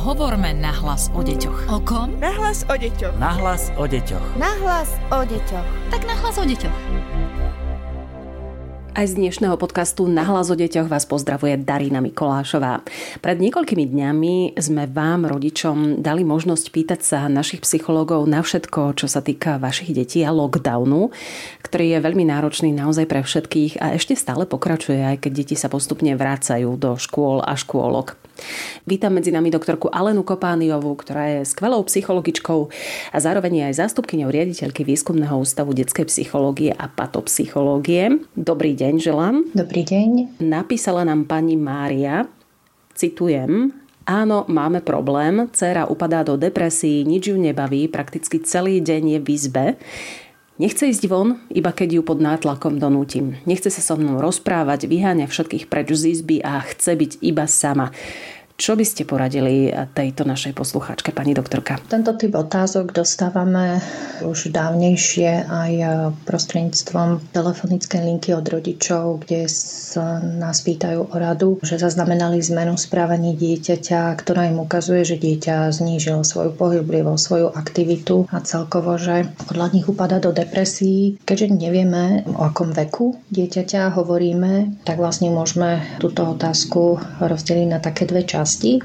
Hovorme nahlas o deťoch. O kom? Nahlas o deťoch. Nahlas o deťoch. Nahlas o deťoch. Tak nahlas o deťoch. Aj z dnešného podcastu Na hlas o deťoch vás pozdravuje Darina Mikolášová. Pred niekoľkými dňami sme vám, rodičom, dali možnosť pýtať sa našich psychológov na všetko, čo sa týka vašich detí a lockdownu, ktorý je veľmi náročný naozaj pre všetkých a ešte stále pokračuje, aj keď deti sa postupne vrácajú do škôl a škôlok. Vítam medzi nami doktorku Alenu Kopániovú, ktorá je skvelou psychologičkou a zároveň aj zástupkyňou riaditeľky Výskumného ústavu detskej psychológie a patopsychológie. Dobrý deň želám. Dobrý deň. Napísala nám pani Mária, citujem, Áno, máme problém. Cera upadá do depresí, nič ju nebaví, prakticky celý deň je v izbe. Nechce ísť von, iba keď ju pod nátlakom donútim. Nechce sa so mnou rozprávať, vyháňa všetkých preč z izby a chce byť iba sama. Čo by ste poradili tejto našej posluchačke, pani doktorka? Tento typ otázok dostávame už dávnejšie aj prostredníctvom telefonickej linky od rodičov, kde sa nás pýtajú o radu, že zaznamenali zmenu správaní dieťaťa, ktorá im ukazuje, že dieťa znížil svoju pohyblivosť, svoju aktivitu a celkovo, že podľa nich upada do depresí. Keďže nevieme, o akom veku dieťaťa hovoríme, tak vlastne môžeme túto otázku rozdeliť na také dve časti časti.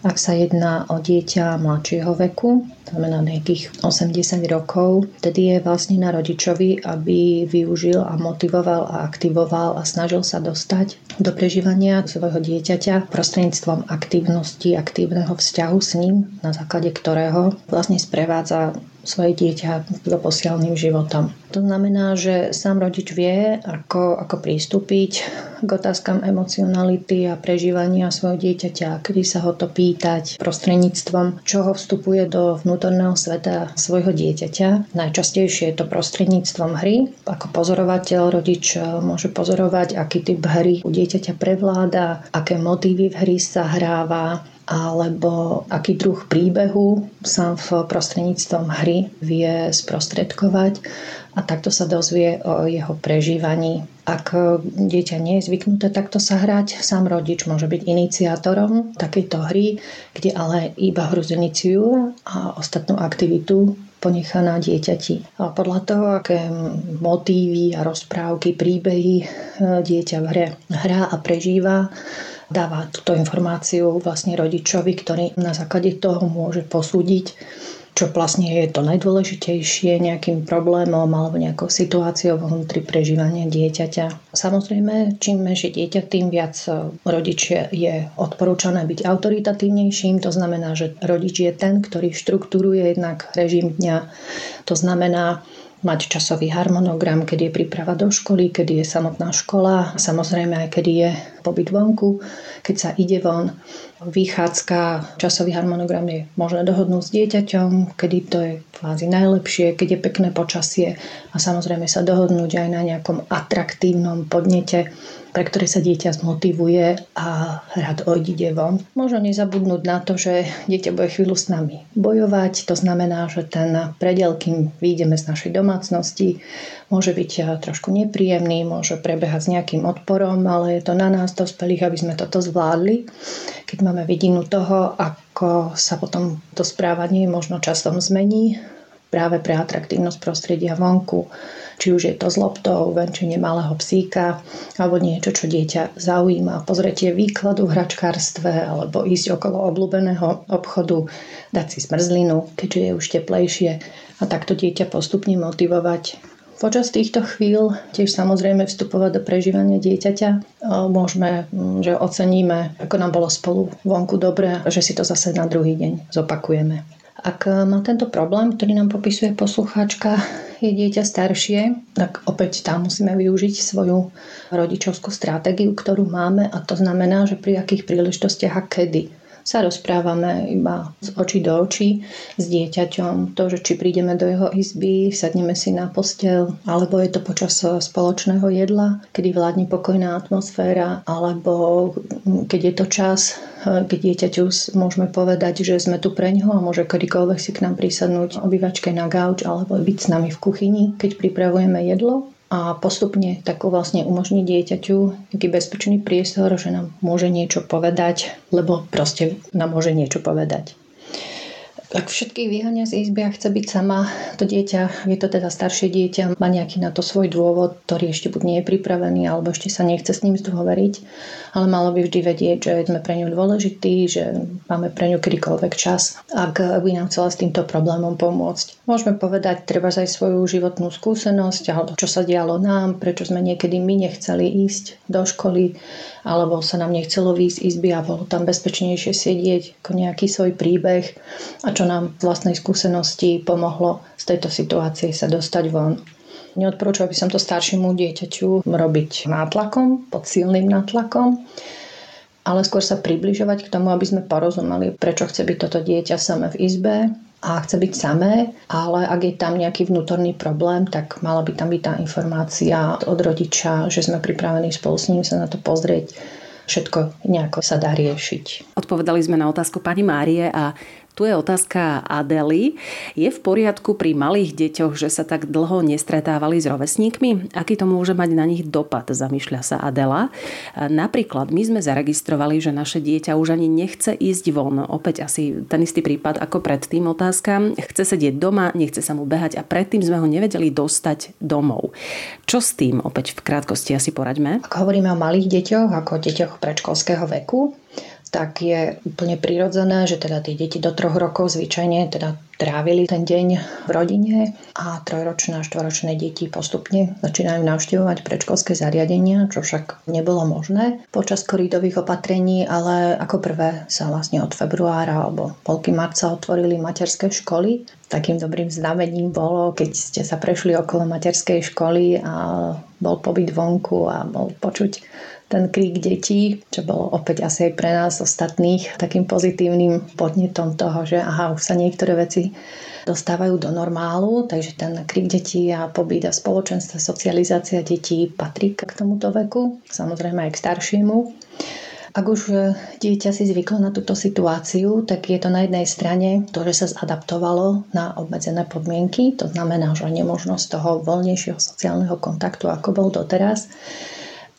Ak sa jedná o dieťa mladšieho veku, znamená nejakých 80 rokov, tedy je vlastne na rodičovi, aby využil a motivoval a aktivoval a snažil sa dostať do prežívania svojho dieťaťa prostredníctvom aktívnosti, aktívneho vzťahu s ním, na základe ktorého vlastne sprevádza svoje dieťa doposiaľným životom. To znamená, že sám rodič vie, ako, ako pristúpiť k otázkam emocionality a prežívania svojho dieťaťa, kedy sa ho to pýtať prostredníctvom, čoho vstupuje do vnútorného sveta svojho dieťaťa. Najčastejšie je to prostredníctvom hry. Ako pozorovateľ rodič môže pozorovať, aký typ hry u dieťaťa prevláda, aké motívy v hry sa hráva, alebo aký druh príbehu sa v prostredníctvom hry vie sprostredkovať a takto sa dozvie o jeho prežívaní. Ak dieťa nie je zvyknuté takto sa hrať, sám rodič môže byť iniciátorom takejto hry, kde ale iba hru ziniciuje a ostatnú aktivitu ponechá na dieťati. A podľa toho, aké motívy a rozprávky, príbehy e, dieťa v hre hrá a prežíva, dáva túto informáciu vlastne rodičovi, ktorý na základe toho môže posúdiť, čo vlastne je to najdôležitejšie nejakým problémom alebo nejakou situáciou vnútri prežívania dieťaťa. Samozrejme, čím menšie dieťa, tým viac rodič je odporúčané byť autoritatívnejším. To znamená, že rodič je ten, ktorý štruktúruje jednak režim dňa. To znamená, mať časový harmonogram, kedy je príprava do školy, kedy je samotná škola, samozrejme aj kedy je pobyt vonku, keď sa ide von. Vychádzka, časový harmonogram je možné dohodnúť s dieťaťom, kedy to je kvázi najlepšie, keď je pekné počasie a samozrejme sa dohodnúť aj na nejakom atraktívnom podnete, pre ktoré sa dieťa zmotivuje a rád odíde von. Možno nezabudnúť na to, že dieťa bude chvíľu s nami bojovať. To znamená, že ten predel, kým vyjdeme z našej domácnosti, môže byť eh, trošku nepríjemný, môže prebehať s nejakým odporom, ale je to na nás dospelých, aby sme toto zvládli. Keď máme vidinu toho, ako sa potom to správanie možno časom zmení, práve pre atraktívnosť prostredia vonku, či už je to s loptou, venčenie malého psíka alebo niečo, čo dieťa zaujíma. Pozretie výkladu v hračkárstve alebo ísť okolo obľúbeného obchodu, dať si smrzlinu, keďže je už teplejšie a takto dieťa postupne motivovať Počas týchto chvíľ tiež samozrejme vstupovať do prežívania dieťaťa. Môžeme, že oceníme, ako nám bolo spolu vonku dobre, že si to zase na druhý deň zopakujeme. Ak má tento problém, ktorý nám popisuje poslucháčka, je dieťa staršie, tak opäť tam musíme využiť svoju rodičovskú stratégiu, ktorú máme a to znamená, že pri akých príležitostiach a kedy sa rozprávame iba z očí do očí s dieťaťom. To, že či prídeme do jeho izby, sadneme si na postel, alebo je to počas spoločného jedla, kedy vládne pokojná atmosféra, alebo keď je to čas, keď dieťaťu môžeme povedať, že sme tu pre ňoho a môže kedykoľvek si k nám prísadnúť obývačke na gauč alebo byť s nami v kuchyni, keď pripravujeme jedlo a postupne tak vlastne umožní dieťaťu taký bezpečný priestor, že nám môže niečo povedať, lebo proste nám môže niečo povedať. Ak všetkých vyhania z izby a chce byť sama, to dieťa, je to teda staršie dieťa, má nejaký na to svoj dôvod, ktorý ešte buď nie je pripravený, alebo ešte sa nechce s ním zdôveriť, ale malo by vždy vedieť, že sme pre ňu dôležití, že máme pre ňu kedykoľvek čas, ak by nám chcela s týmto problémom pomôcť. Môžeme povedať treba aj svoju životnú skúsenosť, alebo čo sa dialo nám, prečo sme niekedy my nechceli ísť do školy, alebo sa nám nechcelo výjsť z izby a bolo tam bezpečnejšie sedieť ako nejaký svoj príbeh a čo nám v vlastnej skúsenosti pomohlo z tejto situácie sa dostať von. Neodporúčal by som to staršiemu dieťaťu robiť nátlakom, pod silným nátlakom, ale skôr sa približovať k tomu, aby sme porozumeli, prečo chce byť toto dieťa samé v izbe a chce byť samé, ale ak je tam nejaký vnútorný problém, tak mala by tam byť tá informácia od rodiča, že sme pripravení spolu s ním sa na to pozrieť. Všetko nejako sa dá riešiť. Odpovedali sme na otázku pani Márie a tu je otázka Adely. Je v poriadku pri malých deťoch, že sa tak dlho nestretávali s rovesníkmi? Aký to môže mať na nich dopad, zamýšľa sa Adela. Napríklad my sme zaregistrovali, že naše dieťa už ani nechce ísť von. Opäť asi ten istý prípad ako predtým otázka. Chce sedieť doma, nechce sa mu behať a predtým sme ho nevedeli dostať domov. Čo s tým? Opäť v krátkosti asi poraďme. Ak hovoríme o malých deťoch, ako deťoch predškolského veku, tak je úplne prirodzené, že teda tie deti do troch rokov zvyčajne teda trávili ten deň v rodine a trojročné a štvoročné deti postupne začínajú navštevovať predškolské zariadenia, čo však nebolo možné počas koridových opatrení, ale ako prvé sa vlastne od februára alebo polky marca otvorili materské školy. Takým dobrým znamením bolo, keď ste sa prešli okolo materskej školy a bol pobyt vonku a bol počuť ten krík detí, čo bolo opäť asi aj pre nás ostatných takým pozitívnym podnetom toho, že aha, už sa niektoré veci dostávajú do normálu, takže ten krík detí a pobyt a spoločenstvo, socializácia detí patrí k tomuto veku, samozrejme aj k staršiemu. Ak už dieťa si zvyklo na túto situáciu, tak je to na jednej strane to, že sa zadaptovalo na obmedzené podmienky, to znamená, že nemožnosť toho voľnejšieho sociálneho kontaktu, ako bol doteraz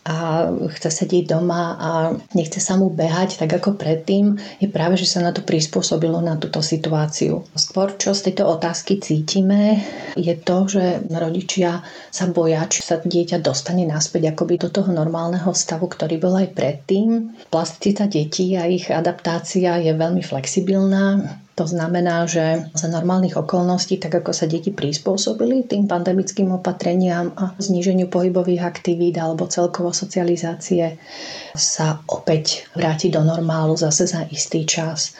a chce sedieť doma a nechce sa mu behať tak ako predtým, je práve, že sa na to prispôsobilo na túto situáciu. Skôr, čo z tejto otázky cítime, je to, že rodičia sa boja, či sa dieťa dostane naspäť akoby do toho normálneho stavu, ktorý bol aj predtým. Plasticita detí a ich adaptácia je veľmi flexibilná to znamená, že za normálnych okolností, tak ako sa deti prispôsobili tým pandemickým opatreniam a zníženiu pohybových aktivít alebo celkovo socializácie, sa opäť vráti do normálu zase za istý čas.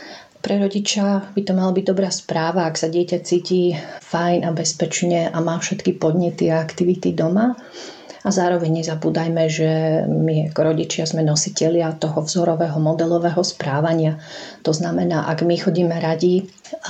Pre rodiča by to mala byť dobrá správa, ak sa dieťa cíti fajn a bezpečne a má všetky podnety a aktivity doma a zároveň nezabúdajme, že my ako rodičia sme nositeľia toho vzorového modelového správania. To znamená, ak my chodíme radi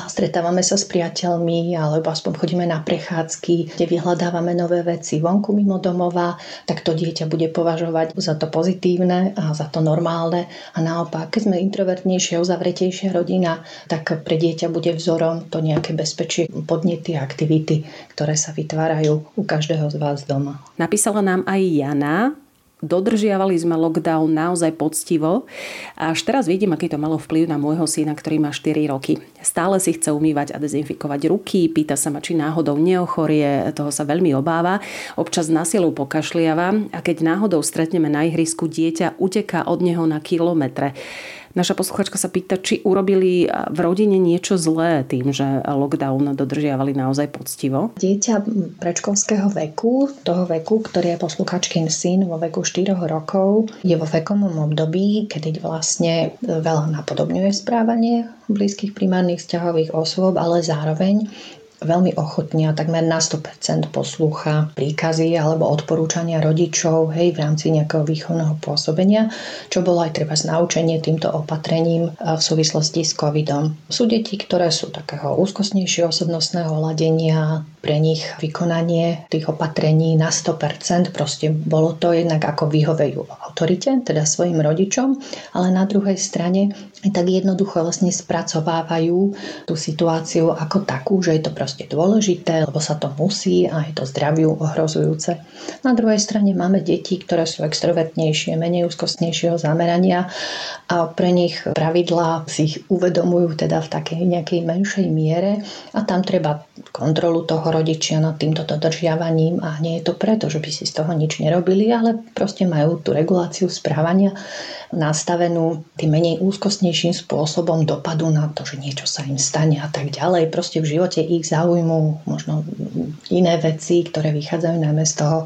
stretávame sa s priateľmi alebo aspoň chodíme na prechádzky, kde vyhľadávame nové veci vonku mimo domova, tak to dieťa bude považovať za to pozitívne a za to normálne. A naopak, keď sme introvertnejšia, uzavretejšia rodina, tak pre dieťa bude vzorom to nejaké bezpečie, podnety a aktivity, ktoré sa vytvárajú u každého z vás doma. Napísala nám aj Jana, Dodržiavali sme lockdown naozaj poctivo až teraz vidím, aký to malo vplyv na môjho syna, ktorý má 4 roky. Stále si chce umývať a dezinfikovať ruky, pýta sa ma, či náhodou neochorie, toho sa veľmi obáva, občas na silu pokašliava a keď náhodou stretneme na ihrisku, dieťa uteká od neho na kilometre. Naša posluchačka sa pýta, či urobili v rodine niečo zlé tým, že lockdown dodržiavali naozaj poctivo. Dieťa predškolského veku, toho veku, ktorý je posluchačkým syn vo veku 4 rokov, je vo vekomom období, kedy vlastne veľa napodobňuje správanie blízkych primárnych vzťahových osôb, ale zároveň veľmi ochotne a takmer na 100% poslúcha príkazy alebo odporúčania rodičov hej, v rámci nejakého výchovného pôsobenia, čo bolo aj treba naučenie týmto opatrením v súvislosti s covidom. Sú deti, ktoré sú takého úzkostnejšieho osobnostného ladenia, pre nich vykonanie tých opatrení na 100%, proste bolo to jednak ako vyhovejú autorite, teda svojim rodičom, ale na druhej strane tak jednoducho vlastne spracovávajú tú situáciu ako takú, že je to proste dôležité, lebo sa to musí a je to zdraviu ohrozujúce. Na druhej strane máme deti, ktoré sú extrovertnejšie, menej úzkostnejšieho zamerania a pre nich pravidlá si ich uvedomujú teda v takej nejakej menšej miere a tam treba kontrolu toho rodičia nad týmto dodržiavaním a nie je to preto, že by si z toho nič nerobili, ale proste majú tú reguláciu správania nastavenú tým menej úzkostnejším spôsobom dopadu na to, že niečo sa im stane a tak ďalej. Proste v živote ich zaujímu možno iné veci, ktoré vychádzajú najmä z toho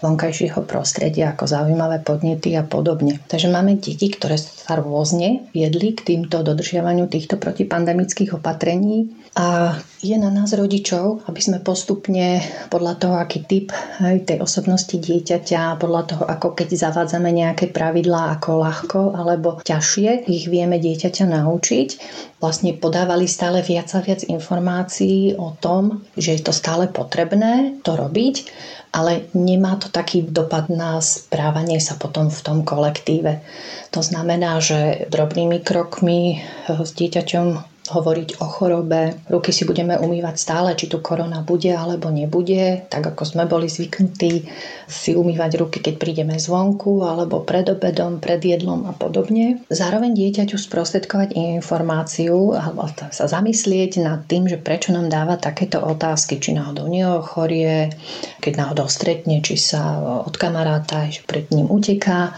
vonkajšieho prostredia, ako zaujímavé podnety a podobne. Takže máme deti, ktoré sa rôzne viedli k týmto dodržiavaniu týchto protipandemických opatrení a je na nás rodičov, aby sme postupne podľa toho, aký typ aj tej osobnosti dieťaťa, podľa toho, ako keď zavádzame nejaké pravidlá, ako ľahko alebo ťažšie, ich vieme dieťaťa naučiť, vlastne podávali stále viac a viac informácií o tom, že je to stále potrebné to robiť ale nemá to taký dopad na správanie sa potom v tom kolektíve. To znamená, že drobnými krokmi s dieťaťom hovoriť o chorobe. Ruky si budeme umývať stále, či tu korona bude alebo nebude, tak ako sme boli zvyknutí si umývať ruky, keď prídeme zvonku alebo pred obedom, pred jedlom a podobne. Zároveň dieťaťu sprostredkovať informáciu alebo sa zamyslieť nad tým, že prečo nám dáva takéto otázky, či náhodou neochorie, keď náhodou stretne, či sa od kamaráta, že pred ním uteká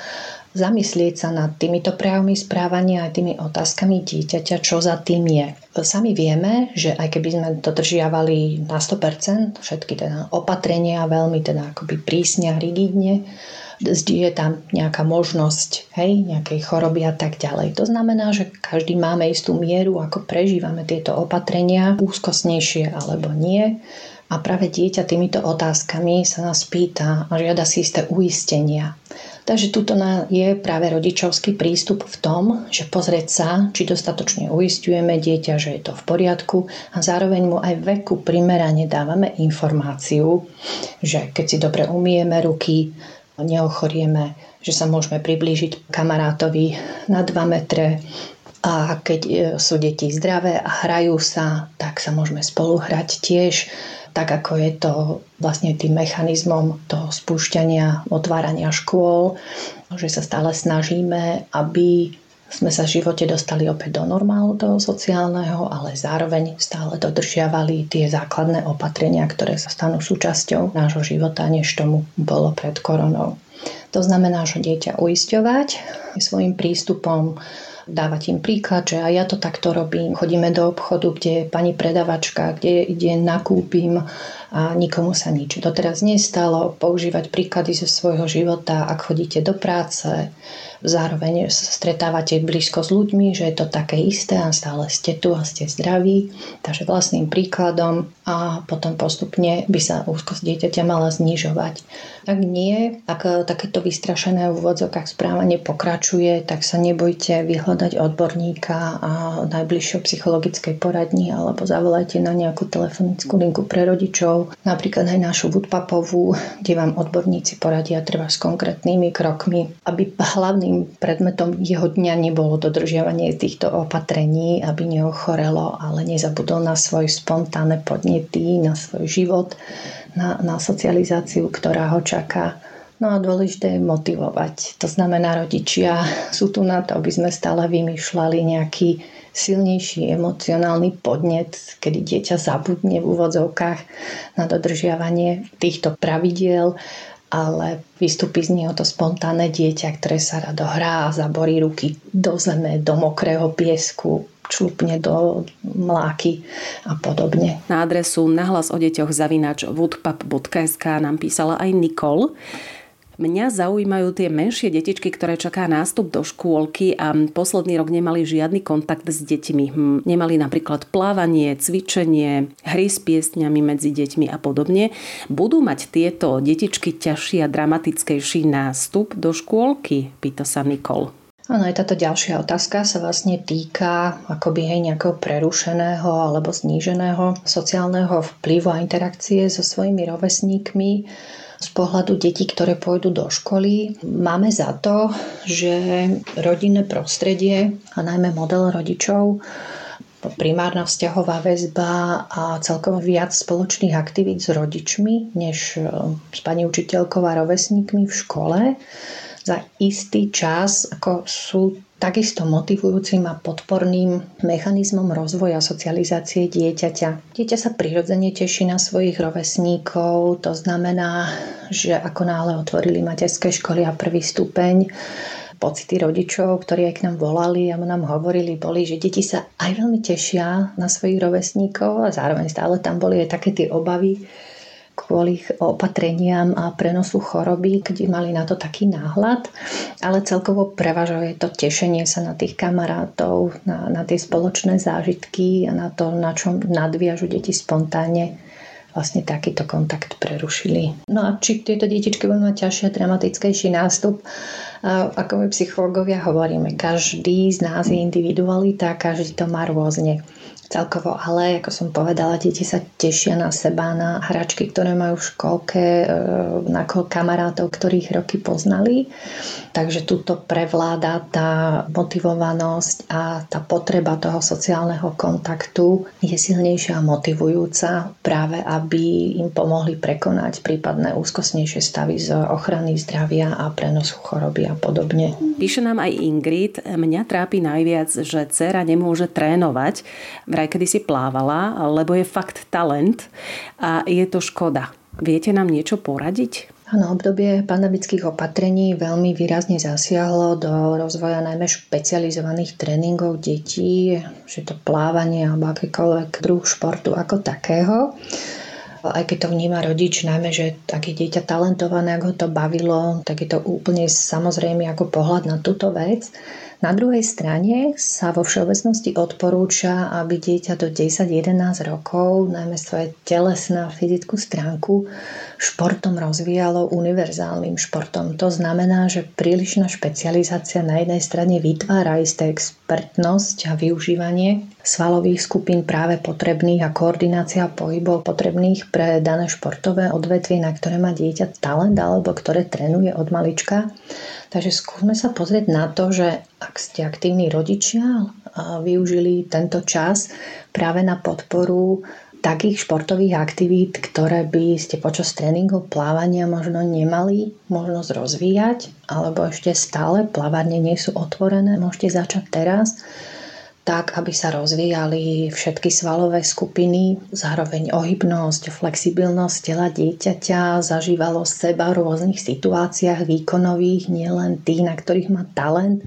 zamyslieť sa nad týmito prejavmi správania a tými otázkami dieťaťa, čo za tým je. Sami vieme, že aj keby sme dodržiavali na 100% všetky teda opatrenia veľmi teda akoby prísne a rigidne, je tam nejaká možnosť hej, nejakej choroby a tak ďalej. To znamená, že každý máme istú mieru, ako prežívame tieto opatrenia, úzkostnejšie alebo nie. A práve dieťa týmito otázkami sa nás pýta a žiada si isté uistenia. Takže tuto je práve rodičovský prístup v tom, že pozrieť sa, či dostatočne uistujeme dieťa, že je to v poriadku a zároveň mu aj veku primerane dávame informáciu, že keď si dobre umieme ruky, neochorieme, že sa môžeme priblížiť kamarátovi na 2 metre, a keď e, sú deti zdravé a hrajú sa, tak sa môžeme spolu hrať tiež tak ako je to vlastne tým mechanizmom toho spúšťania, otvárania škôl, že sa stále snažíme, aby sme sa v živote dostali opäť do normálu toho sociálneho, ale zároveň stále dodržiavali tie základné opatrenia, ktoré sa stanú súčasťou nášho života, než tomu bolo pred koronou. To znamená, že dieťa uisťovať svojim prístupom, dávať im príklad, že aj ja to takto robím. Chodíme do obchodu, kde je pani predavačka, kde ide nakúpim a nikomu sa nič doteraz nestalo. Používať príklady zo svojho života, ak chodíte do práce, zároveň sa stretávate blízko s ľuďmi, že je to také isté a stále ste tu a ste zdraví. Takže vlastným príkladom a potom postupne by sa úzkosť dieťaťa mala znižovať. Ak nie, ak takéto vystrašené v úvodzokách správanie pokračuje, tak sa nebojte vyhľadať odborníka a najbližšie psychologickej poradni alebo zavolajte na nejakú telefonickú linku pre rodičov, napríklad aj našu Woodpapovú, kde vám odborníci poradia treba s konkrétnymi krokmi, aby hlavný hlavným predmetom jeho dňa nebolo dodržiavanie týchto opatrení, aby neochorelo, ale nezabudol na svoj spontánne podnety, na svoj život, na, na socializáciu, ktorá ho čaká. No a dôležité je motivovať. To znamená, rodičia sú tu na to, aby sme stále vymýšľali nejaký silnejší emocionálny podnet, kedy dieťa zabudne v úvodzovkách na dodržiavanie týchto pravidiel ale vystúpi z neho to spontánne dieťa, ktoré sa rado hrá a zaborí ruky do zeme, do mokrého piesku, člupne do mláky a podobne. Na adresu nahlas o deťoch zavinač woodpap.sk nám písala aj Nikol. Mňa zaujímajú tie menšie detičky, ktoré čaká nástup do škôlky a posledný rok nemali žiadny kontakt s deťmi. Hm, nemali napríklad plávanie, cvičenie, hry s piesňami medzi deťmi a podobne. Budú mať tieto detičky ťažší a dramatickejší nástup do škôlky? Pýta sa Nikol. Áno, aj táto ďalšia otázka sa vlastne týka akoby hej nejakého prerušeného alebo zníženého sociálneho vplyvu a interakcie so svojimi rovesníkmi z pohľadu detí, ktoré pôjdu do školy. Máme za to, že rodinné prostredie a najmä model rodičov primárna vzťahová väzba a celkovo viac spoločných aktivít s rodičmi, než e, s pani učiteľkou a rovesníkmi v škole. Za istý čas ako sú takisto motivujúcim a podporným mechanizmom rozvoja socializácie dieťaťa. Dieťa sa prirodzene teší na svojich rovesníkov, to znamená, že ako náhle otvorili materské školy a prvý stupeň, pocity rodičov, ktorí aj k nám volali a nám hovorili, boli, že deti sa aj veľmi tešia na svojich rovesníkov a zároveň stále tam boli aj také tie obavy kvôli opatreniam a prenosu choroby, keď mali na to taký náhľad, ale celkovo prevažuje to tešenie sa na tých kamarátov, na, na tie spoločné zážitky a na to, na čom nadviažu deti spontánne vlastne takýto kontakt prerušili. No a či tieto detičky budú mať ťažší a dramatickejší nástup, ako my psychológovia hovoríme, každý z nás je individualita, každý to má rôzne celkovo, ale ako som povedala, deti sa tešia na seba, na hračky, ktoré majú v školke, e, na kamarátov, ktorých roky poznali. Takže tuto prevláda tá motivovanosť a tá potreba toho sociálneho kontaktu je silnejšia a motivujúca práve, aby im pomohli prekonať prípadné úzkostnejšie stavy z ochrany zdravia a prenosu choroby a podobne. Píše nám aj Ingrid, mňa trápi najviac, že dcera nemôže trénovať vraj kedy si plávala, lebo je fakt talent a je to škoda. Viete nám niečo poradiť? Áno, obdobie pandemických opatrení veľmi výrazne zasiahlo do rozvoja najmä špecializovaných tréningov detí, že to plávanie alebo akýkoľvek druh športu ako takého. Aj keď to vníma rodič, najmä, že ak je dieťa talentované, ak ho to bavilo, tak je to úplne samozrejme ako pohľad na túto vec. Na druhej strane sa vo všeobecnosti odporúča, aby dieťa do 10-11 rokov, najmä svoje telesné a fyzickú stránku, športom rozvíjalo univerzálnym športom. To znamená, že prílišná špecializácia na jednej strane vytvára isté expertnosť a využívanie svalových skupín práve potrebných a koordinácia pohybov potrebných pre dané športové odvetvie, na ktoré má dieťa talent alebo ktoré trénuje od malička. Takže skúsme sa pozrieť na to, že ak ste aktívni rodičia a využili tento čas práve na podporu takých športových aktivít, ktoré by ste počas tréningov plávania možno nemali možnosť rozvíjať, alebo ešte stále plávárne nie sú otvorené, môžete začať teraz tak, aby sa rozvíjali všetky svalové skupiny, zároveň ohybnosť, flexibilnosť tela dieťaťa, zažívalo seba v rôznych situáciách výkonových, nielen tých, na ktorých má talent,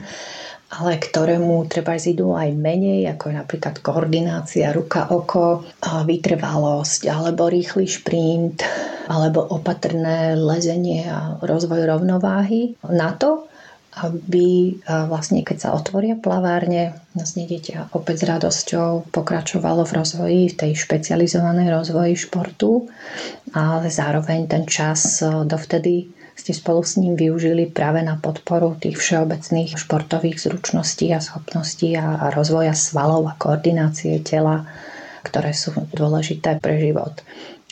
ale ktorému treba idú aj menej, ako je napríklad koordinácia ruka-oko, vytrvalosť, alebo rýchly šprint, alebo opatrné lezenie a rozvoj rovnováhy. Na to, aby vlastne keď sa otvoria plavárne, vlastne dieťa opäť s radosťou pokračovalo v rozvoji, v tej špecializovanej rozvoji športu, ale zároveň ten čas dovtedy ste spolu s ním využili práve na podporu tých všeobecných športových zručností a schopností a rozvoja svalov a koordinácie tela, ktoré sú dôležité pre život.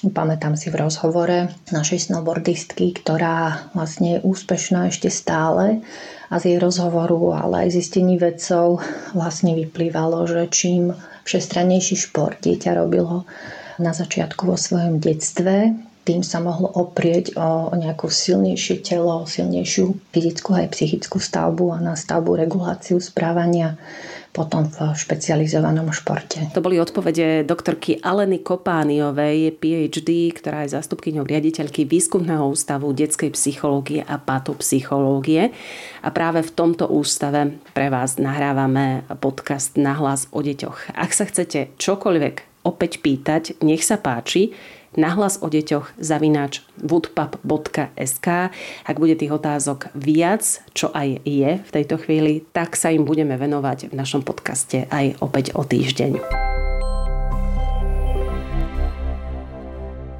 Pamätám si v rozhovore našej snowboardistky, ktorá vlastne je úspešná ešte stále a z jej rozhovoru, ale aj zistení vedcov vlastne vyplývalo, že čím všestrannejší šport dieťa robilo na začiatku vo svojom detstve, tým sa mohlo oprieť o, o nejakú silnejšie telo, silnejšiu fyzickú aj psychickú stavbu a na stavbu reguláciu správania potom v špecializovanom športe. To boli odpovede doktorky Aleny Kopániovej, PhD, ktorá je zástupkyňou riaditeľky Výskumného ústavu detskej psychológie a patopsychológie. A práve v tomto ústave pre vás nahrávame podcast na hlas o deťoch. Ak sa chcete čokoľvek opäť pýtať, nech sa páči, nahlas o deťoch zavináč woodpub.sk. Ak bude tých otázok viac, čo aj je v tejto chvíli, tak sa im budeme venovať v našom podcaste aj opäť o týždeň.